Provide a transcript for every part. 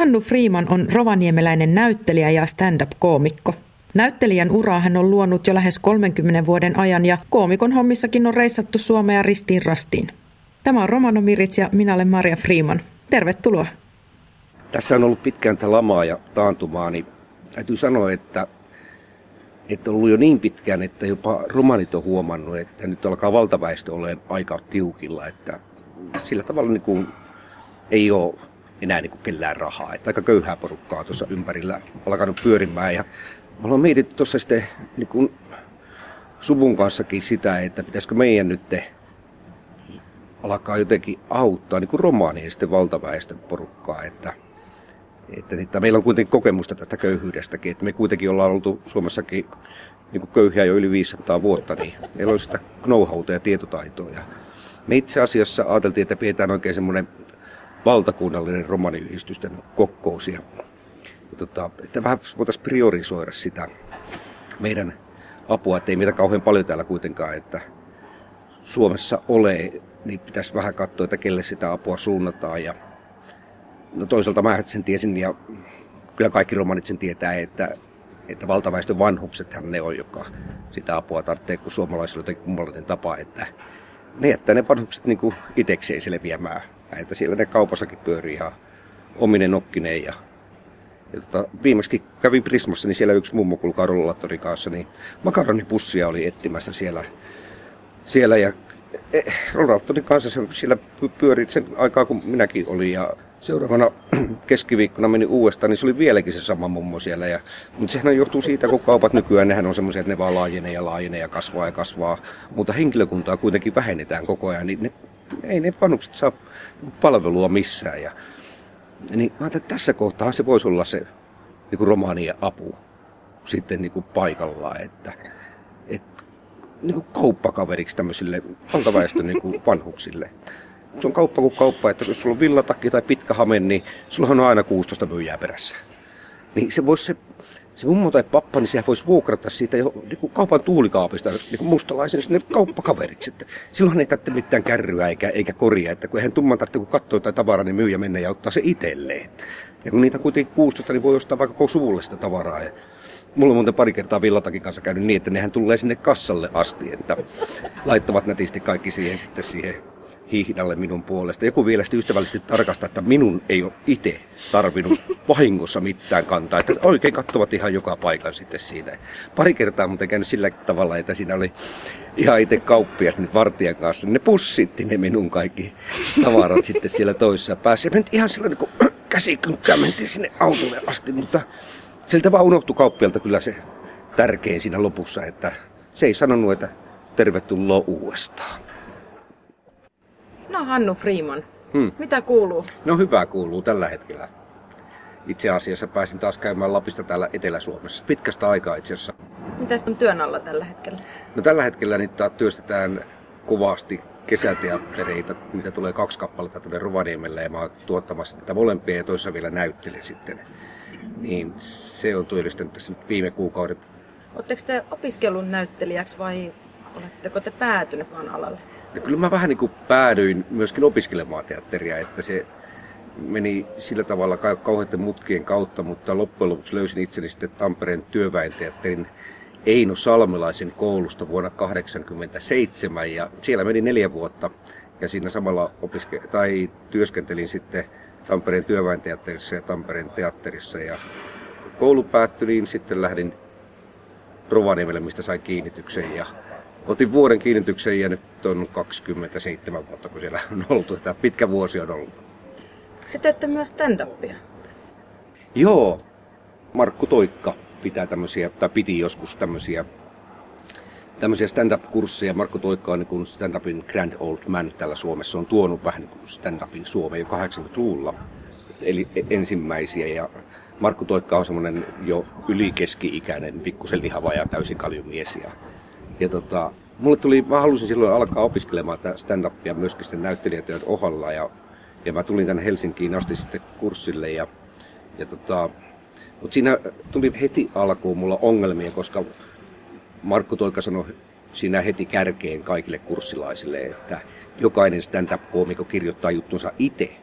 Hannu Freeman on rovaniemeläinen näyttelijä ja stand-up-koomikko. Näyttelijän uraa hän on luonut jo lähes 30 vuoden ajan ja koomikon hommissakin on reissattu Suomea ristiin rastiin. Tämä on Romano Mirits ja minä olen Maria Freeman. Tervetuloa. Tässä on ollut pitkään tätä lamaa ja taantumaa, niin täytyy sanoa, että, että on ollut jo niin pitkään, että jopa romanit on huomannut, että nyt alkaa valtaväestö olemaan aika tiukilla, että sillä tavalla niin kuin ei ole enää niin kuin kellään rahaa. Että aika köyhää porukkaa tuossa ympärillä alkanut pyörimään. Ja me ollaan mietitty tuossa sitten niin kuin suvun kanssakin sitä, että pitäisikö meidän nyt alkaa jotenkin auttaa niin romaanien sitten valtaväestön porukkaa, että, että, että meillä on kuitenkin kokemusta tästä köyhyydestäkin, että me kuitenkin ollaan oltu Suomessakin niin kuin köyhiä jo yli 500 vuotta, niin meillä on sitä know ja tietotaitoa. Ja me itse asiassa ajateltiin, että pidetään oikein semmoinen valtakunnallinen romaniyhdistysten kokous. Ja, ja tota, että vähän voitaisiin priorisoida sitä meidän apua, että ei meitä kauhean paljon täällä kuitenkaan, että Suomessa ole, niin pitäisi vähän katsoa, että kelle sitä apua suunnataan. Ja, no toisaalta mä sen tiesin ja kyllä kaikki romanit sen tietää, että, että valtaväestön vanhuksethan ne on, joka sitä apua tarvitsee, kun suomalaisilla on kummallinen tapa, että ne jättää ne vanhukset niin itsekseen selviämään että siellä ne kaupassakin pyörii ihan ominen nokkineen. Ja, ja tota, viimeksi kävin Prismassa, niin siellä yksi mummo kulkaa rollaattorin kanssa, niin makaronipussia oli etsimässä siellä, siellä ja e, rollaattorin kanssa se siellä pyöri sen aikaa, kun minäkin olin. Ja seuraavana keskiviikkona meni uudestaan, niin se oli vieläkin se sama mummo siellä. Ja, mutta sehän johtuu siitä, kun kaupat nykyään, nehän on semmoisia, että ne vaan laajenee ja laajenee ja kasvaa ja kasvaa. Mutta henkilökuntaa kuitenkin vähennetään koko ajan, niin ne ei ne vanhukset saa palvelua missään. Ja, niin mä että tässä kohtaa se voisi olla se niin kuin romaanien apu sitten niin kuin paikallaan, että, että niin kuin kauppakaveriksi tämmöisille valtaväestön niin kuin vanhuksille. Se on kauppa kuin kauppa, että jos sulla on villatakki tai pitkä hame, niin sulla on aina 16 myyjää perässä. Niin se voisi se se mummo tai pappa, niin sehän voisi vuokrata siitä jo niin kaupan tuulikaapista niin mustalaisen sinne kauppakaveriksi. Että silloin ei tarvitse mitään kärryä eikä, eikä koria, että kun eihän tumman tarvitse, kun katsoo jotain tavaraa, niin myyjä mennä ja ottaa se itselleen. Ja kun niitä kuitenkin 16, niin voi ostaa vaikka koko suvulle sitä tavaraa. Ja Mulla on muuten pari kertaa Villatakin kanssa käynyt niin, että nehän tulee sinne kassalle asti, että laittavat nätisti kaikki siihen sitten siihen hihdalle minun puolesta. Joku vielä sitten ystävällisesti tarkastaa, että minun ei ole itse tarvinnut vahingossa mitään kantaa. Että oikein katsovat ihan joka paikan sitten siinä. Pari kertaa muuten käynyt sillä tavalla, että siinä oli ihan itse kauppias niin vartijan kanssa. Ne pussitti ne minun kaikki tavarat sitten siellä toisessa päässä. Ja ihan sillä niin kuin käsikynkkään, mentiin sinne autolle asti, mutta siltä vaan unohtui kauppialta kyllä se tärkein siinä lopussa, että se ei sanonut, että tervetuloa uudestaan. No Hannu Freeman, hmm. mitä kuuluu? No hyvää kuuluu tällä hetkellä. Itse asiassa pääsin taas käymään Lapista täällä Etelä-Suomessa. Pitkästä aikaa itse asiassa. Mitä on työn alla tällä hetkellä? No tällä hetkellä niitä työstetään kovasti kesäteattereita, mitä tulee kaksi kappaletta tuonne Rovaniemelle ja mä oon tuottamassa niitä molempia ja toisessa vielä näyttelen sitten. Niin se on työllistänyt tässä nyt viime kuukaudet. Oletteko te opiskelun näyttelijäksi vai oletteko te päätyneet vaan alalle? Ja kyllä mä vähän niin kuin päädyin myöskin opiskelemaan teatteria, että se meni sillä tavalla kauheiden mutkien kautta, mutta loppujen lopuksi löysin itseni sitten Tampereen työväenteatterin Eino Salmelaisen koulusta vuonna 1987 ja siellä meni neljä vuotta ja siinä samalla opiske- tai työskentelin sitten Tampereen työväenteatterissa ja Tampereen teatterissa ja koulu päättyi, niin sitten lähdin Rovaniemelle, mistä sain kiinnityksen ja Otin vuoden kiinnityksen ja nyt on 27 vuotta, kun siellä on ollut. Tämä pitkä vuosi on ollut. Te teette myös stand-upia. Joo. Markku Toikka pitää tämmöisiä, tai piti joskus tämmöisiä, tämmöisiä stand-up-kursseja. Markku Toikka on niin stand-upin grand old man täällä Suomessa. On tuonut vähän niin kuin stand-upin Suomeen jo 80-luvulla. Eli ensimmäisiä. Ja Markku Toikka on semmoinen jo ylikeski-ikäinen, pikkusen lihava ja täysin kaljumies. Ja ja tota, mulle tuli, mä halusin silloin alkaa opiskelemaan stand-upia myöskin sitten näyttelijätyöt ohalla ja, ja mä tulin tänne Helsinkiin asti sitten kurssille ja, ja tota, mutta siinä tuli heti alkuun mulla ongelmia, koska Markku Toika sanoi siinä heti kärkeen kaikille kurssilaisille, että jokainen stand-up-koomikko kirjoittaa juttunsa itse.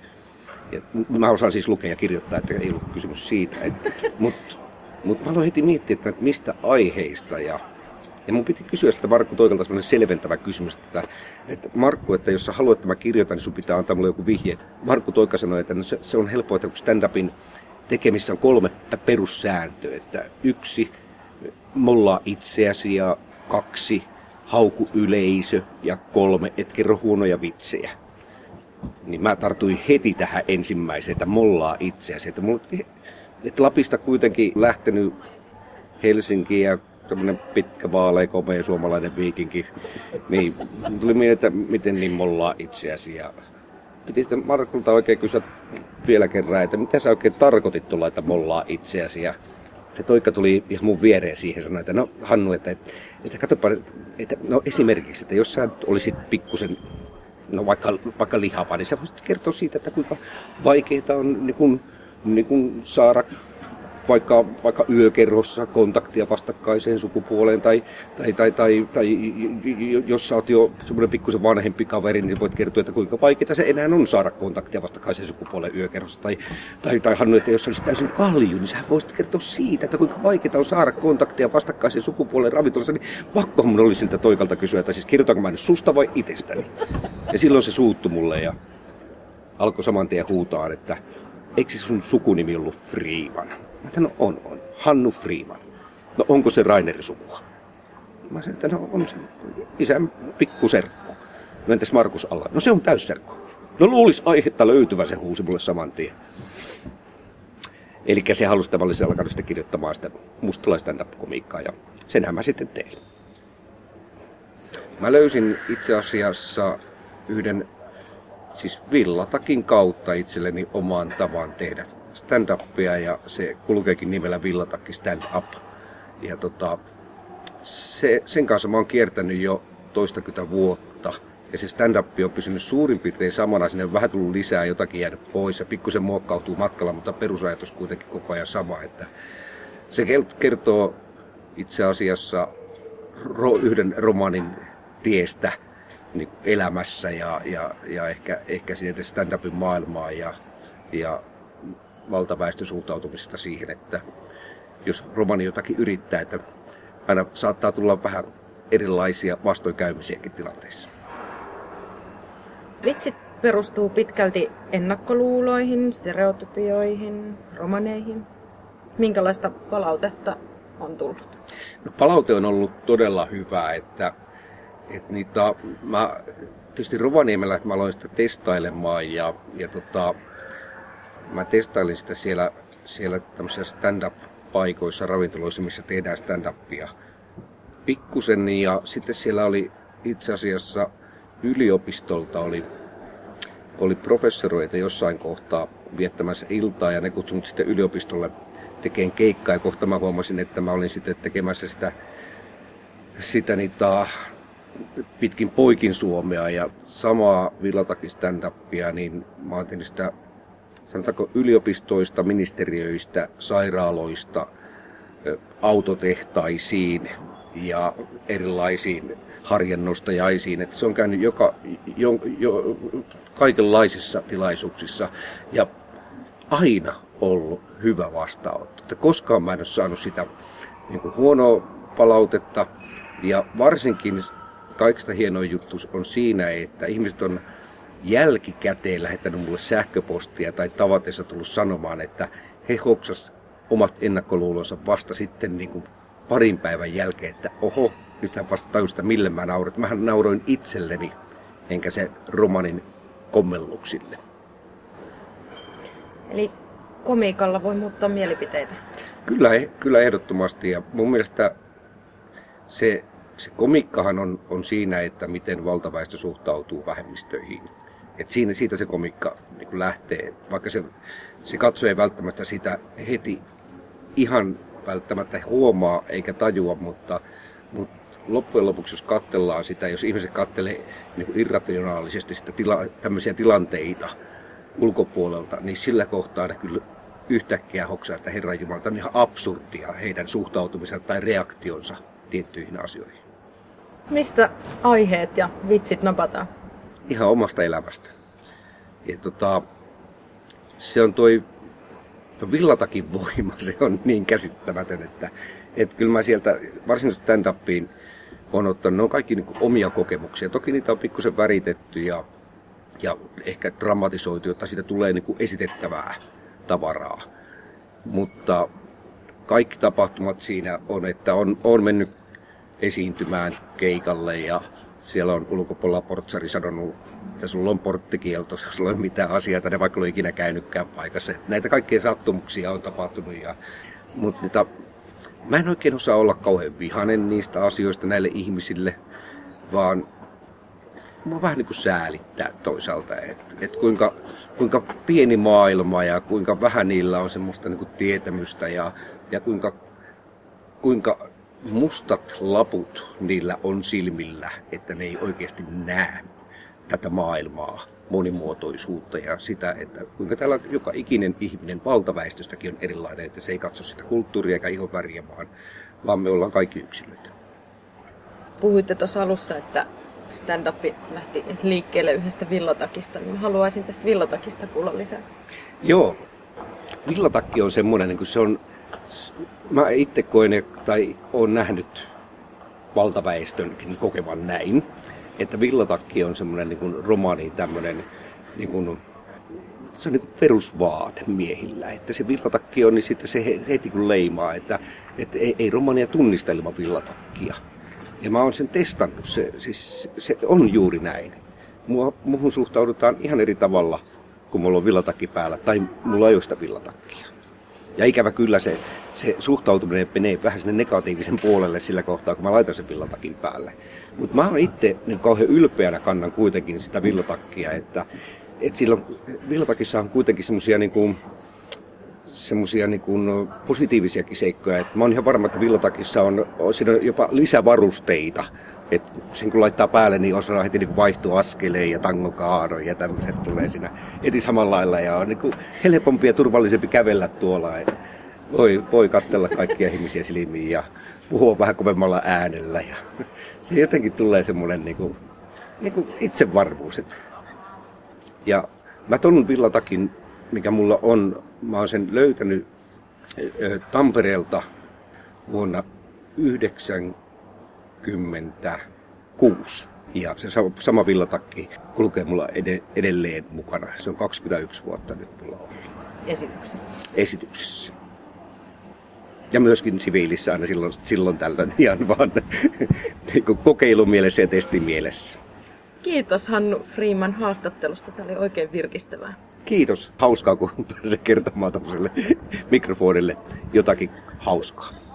Ja mä osaan siis lukea ja kirjoittaa, että ei ollut kysymys siitä. Mutta mut mä aloin heti miettiä, että mistä aiheista ja ja mun piti kysyä sitä Markku Toikalta sellainen selventävä kysymys, että, että Markku, että jos sä haluat, että mä kirjoitan, niin sun pitää antaa mulle joku vihje. Markku Toika sanoi, että no se, se on helppoa, että kun stand-upin tekemissä on kolme perussääntöä, että yksi, mollaa itseäsi ja kaksi, hauku yleisö ja kolme, et kerro huonoja vitsejä. Niin mä tartuin heti tähän ensimmäiseen, että mollaa itseäsi. Että, mulla, että Lapista kuitenkin lähtenyt Helsinkiin ja tämmöinen pitkä vaalea, komea suomalainen viikinki. Niin tuli mieleen, että miten niin mollaa itseäsi. Ja piti sitten Markulta oikein kysyä vielä kerran, että mitä sä oikein tarkoitit tulla, että mollaa itseäsi. Ja se Toikka tuli ihan mun viereen siihen sanoi, että no Hannu, että, että, katsopa, että no esimerkiksi, että jos sä olisit pikkusen no vaikka, vaikka lihava, niin sä voisit kertoa siitä, että kuinka vaikeaa on niin kun, niin kun saada vaikka, vaikka yökerhossa kontaktia vastakkaiseen sukupuoleen tai, tai, tai, tai, tai jos sä oot jo semmoinen pikkusen vanhempi kaveri, niin voit kertoa, että kuinka vaikeaa se enää on saada kontaktia vastakkaiseen sukupuoleen yökerhossa. Tai, tai, tai Hannu, että jos sä olisit täysin kalju, niin sä voisit kertoa siitä, että kuinka vaikeaa on saada kontaktia vastakkaiseen sukupuoleen ravintolassa. Niin pakko mun oli siltä toikalta kysyä, että siis kirjoitanko mä nyt susta vai itsestäni. Ja silloin se suuttu mulle ja alkoi saman tien huutaa, että eikö sun sukunimi ollut Freeman? Mä sanoin, no on, on. Hannu Freeman. No onko se Rainerin sukua? Mä sanoin, että no on se isän pikkuserkku. No entäs Markus Alla? No se on täysserkku. No luulis aihetta löytyvä, se huusi mulle saman tien. Eli se halusi, olisin alkanut sitten kirjoittamaan sitä mustalaista komiikkaa ja senhän mä sitten tein. Mä löysin itse asiassa yhden siis villatakin kautta itselleni omaan tavan tehdä stand-upia ja se kulkeekin nimellä Villatakki Stand Up. Ja tota, se, sen kanssa mä oon kiertänyt jo toistakymmentä vuotta. Ja se stand-up on pysynyt suurin piirtein samana, sinne on vähän tullut lisää, jotakin jäänyt pois ja pikkusen muokkautuu matkalla, mutta perusajatus kuitenkin koko ajan sama. Että se kertoo itse asiassa ro, yhden romanin tiestä niin elämässä ja, ja, ja ehkä, ehkä sinne stand-upin maailmaan ja, ja valtaväestön suhtautumisesta siihen, että jos romani jotakin yrittää, että aina saattaa tulla vähän erilaisia vastoinkäymisiäkin tilanteissa. Vitsit perustuu pitkälti ennakkoluuloihin, stereotypioihin, romaneihin. Minkälaista palautetta on tullut? No, palaute on ollut todella hyvä, että, että niitä, mä, tietysti Rovaniemellä mä aloin sitä testailemaan ja, ja tota, mä testailin sitä siellä, siellä tämmöisissä stand-up-paikoissa, ravintoloissa, missä tehdään stand-upia pikkusen. Ja sitten siellä oli itse asiassa yliopistolta oli, oli professoroita jossain kohtaa viettämässä iltaa ja ne kutsunut sitten yliopistolle tekemään keikkaa. Ja kohta mä huomasin, että mä olin sitten tekemässä sitä, sitä niitä pitkin poikin Suomea ja samaa Villatakin stand-upia, niin mä oon tehnyt sitä sanotaanko yliopistoista, ministeriöistä, sairaaloista, autotehtaisiin ja erilaisiin harjannostajaisiin. Että se on käynyt joka, jo, jo, kaikenlaisissa tilaisuuksissa ja aina ollut hyvä vastaanotto. Että koskaan mä en ole saanut sitä niin kuin huonoa palautetta ja varsinkin kaikista hienoin juttu on siinä, että ihmiset on jälkikäteen lähettänyt mulle sähköpostia tai tavatessa tullut sanomaan, että he hoksas omat ennakkoluulonsa vasta sitten niin kuin parin päivän jälkeen, että oho, nyt hän vasta tajusi, että mille mä nauroin. Mähän nauroin itselleni, enkä se romanin kommelluksille. Eli komiikalla voi muuttaa mielipiteitä? Kyllä, kyllä ehdottomasti. Ja mun mielestä se, se komikkahan on, on siinä, että miten valtaväestö suhtautuu vähemmistöihin. Et siinä, siitä se komikka niin lähtee, vaikka se, se katsoja ei välttämättä sitä heti ihan välttämättä huomaa eikä tajua, mutta, mutta loppujen lopuksi, jos katsellaan sitä, jos ihmiset katselee niin irrationaalisesti sitä tila, tämmöisiä tilanteita ulkopuolelta, niin sillä kohtaa ne kyllä yhtäkkiä hoksaa, että Herran Jumala, on ihan absurdia heidän suhtautumisensa tai reaktionsa tiettyihin asioihin. Mistä aiheet ja vitsit napataan? ihan omasta elämästä. Ja tota, se on toi, toi villatakin voima, se on niin käsittämätön, että, että kyllä mä sieltä varsinaisesti stand-upiin on ottanut, ne on kaikki niin omia kokemuksia. Toki niitä on pikkusen väritetty ja, ja ehkä dramatisoitu, jotta siitä tulee niin kuin esitettävää tavaraa. Mutta kaikki tapahtumat siinä on, että on, on mennyt esiintymään keikalle ja siellä on ulkopuolella portsari sanonut, että sulla on porttikielto, sulla ei ole mitään asiaa, ne vaikka ole ikinä käynytkään paikassa. Näitä kaikkia sattumuksia on tapahtunut. Ja, mutta niitä, mä en oikein osaa olla kauhean vihanen niistä asioista näille ihmisille, vaan mua vähän niin kuin säälittää toisaalta, että et kuinka, kuinka pieni maailma ja kuinka vähän niillä on semmoista niin kuin tietämystä ja, ja kuinka, kuinka mustat laput niillä on silmillä, että ne ei oikeasti näe tätä maailmaa, monimuotoisuutta ja sitä, että kuinka täällä joka ikinen ihminen valtaväestöstäkin on erilainen, että se ei katso sitä kulttuuria eikä ihonväriä, vaan, vaan me ollaan kaikki yksilöitä. Puhuitte tuossa alussa, että stand-up lähti liikkeelle yhdestä villatakista, niin haluaisin tästä villatakista kuulla lisää. Joo. Villatakki on semmoinen, niin kuin se on mä itse koen tai olen nähnyt valtaväestönkin kokevan näin, että villatakki on semmoinen niin romaani tämmöinen niin kuin, se on niin perusvaate miehillä. Että se villatakki on, niin sitten se heti kun leimaa, että, että ei, ei romania tunnista ilman villatakkia. Ja mä oon sen testannut, se, siis, se on juuri näin. Mua, muhun suhtaudutaan ihan eri tavalla, kun mulla on villatakki päällä, tai mulla ei ole sitä villatakkia. Ja ikävä kyllä se, se suhtautuminen menee vähän sinne negatiivisen puolelle sillä kohtaa, kun mä laitan sen villatakin päälle. Mutta mä oon itse niin kauhean ylpeänä kannan kuitenkin sitä villatakkia, että, että silloin villatakissa on kuitenkin semmoisia niin kuin, semmoisia niin positiivisiakin seikkoja. Että mä oon ihan varma, että villatakissa on, siinä on jopa lisävarusteita. Että sen kun laittaa päälle, niin osaa heti niin vaihtua askeleen ja tangokaaro ja tämmöiset tulee siinä heti samalla lailla. Ja on niin helpompi ja turvallisempi kävellä tuolla. Että voi, voi katsella kaikkia ihmisiä silmiin ja puhua vähän kovemmalla äänellä. Ja se jotenkin tulee semmoinen niin kuin, niin kuin itsevarmuus. Että. Ja mä ton villatakin, mikä mulla on, mä oon sen löytänyt Tampereelta vuonna 1996. Ja se sama villatakki kulkee mulla edelleen mukana. Se on 21 vuotta nyt mulla on. Esityksessä? Esityksessä. Ja myöskin siviilissä aina silloin, silloin tällöin ihan vaan niin kokeilumielessä ja testimielessä. Kiitos Hannu Freeman haastattelusta. Tämä oli oikein virkistävää. Kiitos. Hauskaa, kun pääsee kertomaan tämmöiselle mikrofonille jotakin hauskaa.